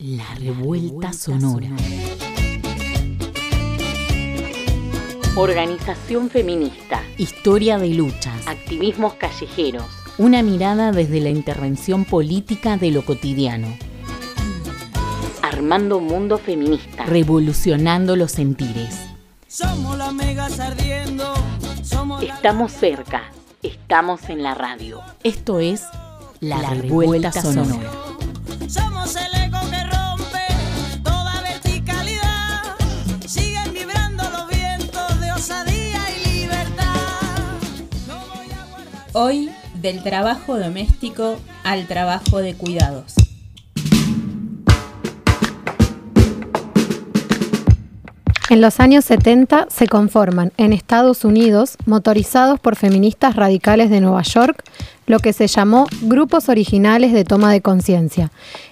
La revuelta sonora. Organización feminista. Historia de luchas. Activismos callejeros. Una mirada desde la intervención política de lo cotidiano. Armando mundo feminista. Revolucionando los sentires. Somos las megas ardiendo. Somos Estamos cerca. Estamos en la radio. Esto es La, revuelta, sonora. Somos el Hoy, del trabajo doméstico al trabajo de cuidados. En los años 70 se conforman en Estados Unidos, motorizados por feministas radicales de Nueva York, lo que se llamó grupos originales de toma de conciencia,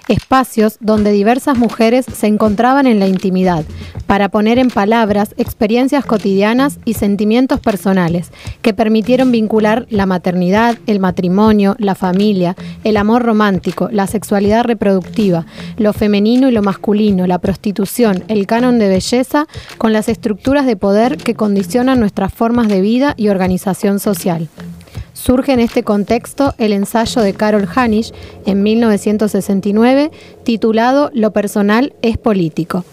espacios donde diversas mujeres se encontraban en la intimidad para poner en palabras experiencias cotidianas y sentimientos personales que permitieron vincular la maternidad, el matrimonio, la familia, el amor romántico, la sexualidad reproductiva, lo femenino y lo masculino, la prostitución, el canon de belleza con las estructuras de poder que condicionan nuestras formas de vida y organización social. Surge en este contexto el ensayo de Carol Hanisch en 1969 titulado Lo personal es político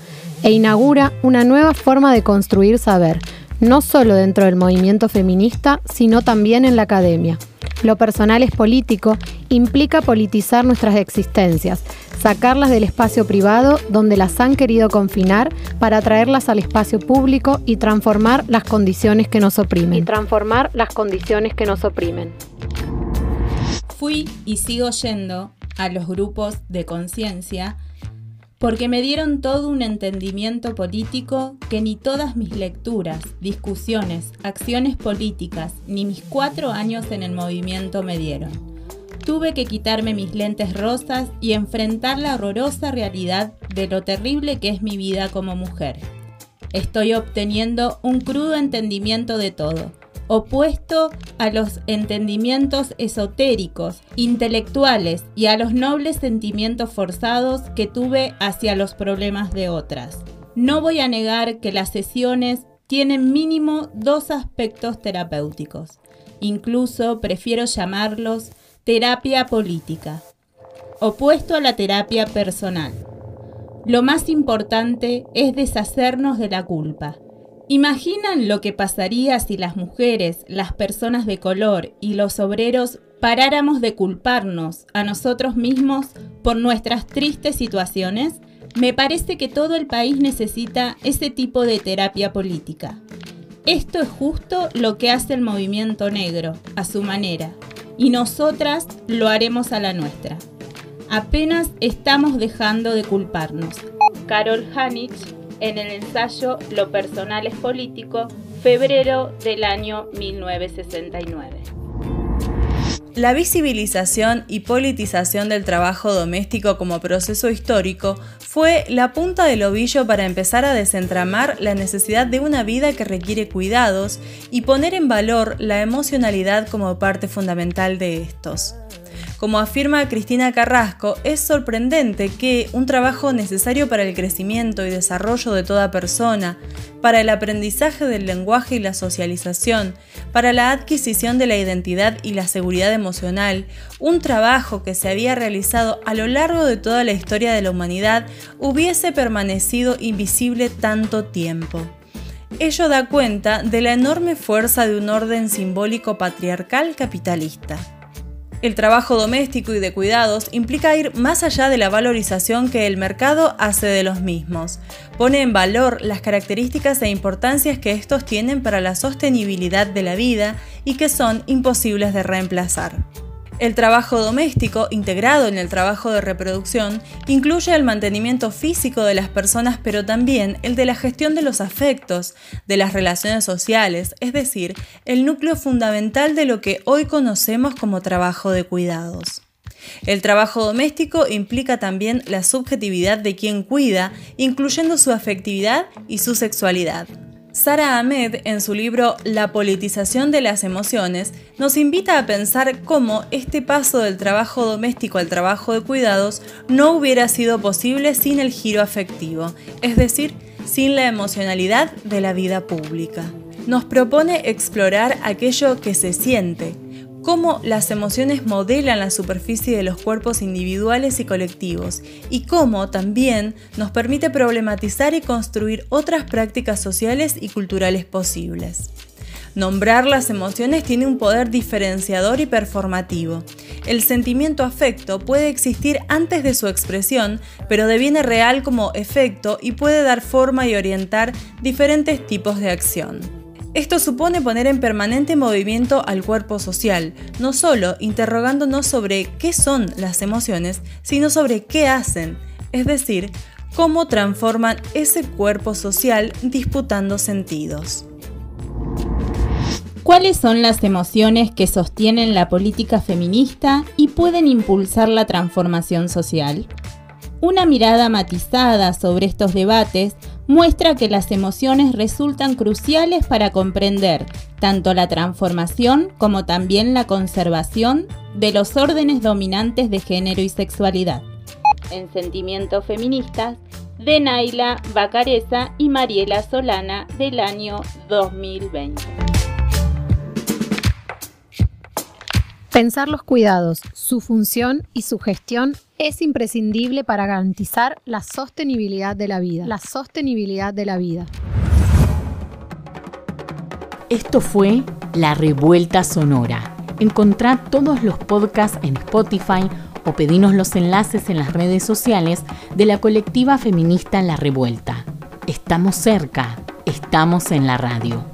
e inaugura una nueva forma de construir saber, no solo dentro del movimiento feminista, sino también en la academia. Lo personal es político implica politizar nuestras existencias, sacarlas del espacio privado donde las han querido confinar para traerlas al espacio público y transformar las condiciones que nos oprimen. Y transformar las condiciones que nos oprimen. Fui y sigo yendo a los grupos de conciencia porque me dieron todo un entendimiento político que ni todas mis lecturas, discusiones, acciones políticas, ni mis cuatro años en el movimiento me dieron. Tuve que quitarme mis lentes rosas y enfrentar la horrorosa realidad de lo terrible que es mi vida como mujer. Estoy obteniendo un crudo entendimiento de todo, opuesto a los entendimientos esotéricos, intelectuales y a los nobles sentimientos forzados que tuve hacia los problemas de otras. No voy a negar que las sesiones tienen mínimo dos aspectos terapéuticos. Incluso prefiero llamarlos terapia política, opuesto a la terapia personal. Lo más importante es deshacernos de la culpa. ¿Imaginan lo que pasaría si las mujeres, las personas de color y los obreros paráramos de culparnos a nosotros mismos por nuestras tristes situaciones? Me parece que todo el país necesita ese tipo de terapia política. Esto es justo lo que hace el movimiento negro, a su manera, y nosotras lo haremos a la nuestra. Apenas estamos dejando de culparnos. Carol Hanich en el ensayo Lo personal es político, febrero del año 1969. La visibilización y politización del trabajo doméstico como proceso histórico fue la punta del ovillo para empezar a desentramar la necesidad de una vida que requiere cuidados y poner en valor la emocionalidad como parte fundamental de estos. Como afirma Cristina Carrasco, es sorprendente que un trabajo necesario para el crecimiento y desarrollo de toda persona, para el aprendizaje del lenguaje y la socialización, para la adquisición de la identidad y la seguridad emocional, un trabajo que se había realizado a lo largo de toda la historia de la humanidad, hubiese permanecido invisible tanto tiempo. Ello da cuenta de la enorme fuerza de un orden simbólico patriarcal capitalista. El trabajo doméstico y de cuidados implica ir más allá de la valorización que el mercado hace de los mismos. Pone en valor las características e importancias que estos tienen para la sostenibilidad de la vida y que son imposibles de reemplazar. El trabajo doméstico, integrado en el trabajo de reproducción, incluye el mantenimiento físico de las personas, pero también el de la gestión de los afectos, de las relaciones sociales, es decir, el núcleo fundamental de lo que hoy conocemos como trabajo de cuidados. El trabajo doméstico implica también la subjetividad de quien cuida, incluyendo su afectividad y su sexualidad. Sara Ahmed, en su libro La politización de las emociones, nos invita a pensar cómo este paso del trabajo doméstico al trabajo de cuidados no hubiera sido posible sin el giro afectivo, es decir, sin la emocionalidad de la vida pública. Nos propone explorar aquello que se siente, cómo las emociones modelan la superficie de los cuerpos individuales y colectivos y cómo también nos permite problematizar y construir otras prácticas sociales y culturales posibles. Nombrar las emociones tiene un poder diferenciador y performativo. El sentimiento afecto puede existir antes de su expresión, pero deviene real como efecto y puede dar forma y orientar diferentes tipos de acción. Esto supone poner en permanente movimiento al cuerpo social, no solo interrogándonos sobre qué son las emociones, sino sobre qué hacen, es decir, cómo transforman ese cuerpo social disputando sentidos. ¿Cuáles son las emociones que sostienen la política feminista y pueden impulsar la transformación social? Una mirada matizada sobre estos debates muestra que las emociones resultan cruciales para comprender tanto la transformación como también la conservación de los órdenes dominantes de género y sexualidad. En Sentimientos Feministas, de Naila Bacareza y Mariela Solana del año 2020. Pensar los cuidados, su función y su gestión es imprescindible para garantizar la sostenibilidad de la vida. La sostenibilidad de la vida. Esto fue La Revuelta Sonora. Encontrá todos los podcasts en Spotify o pedinos los enlaces en las redes sociales de la colectiva feminista La Revuelta. Estamos cerca, estamos en la radio.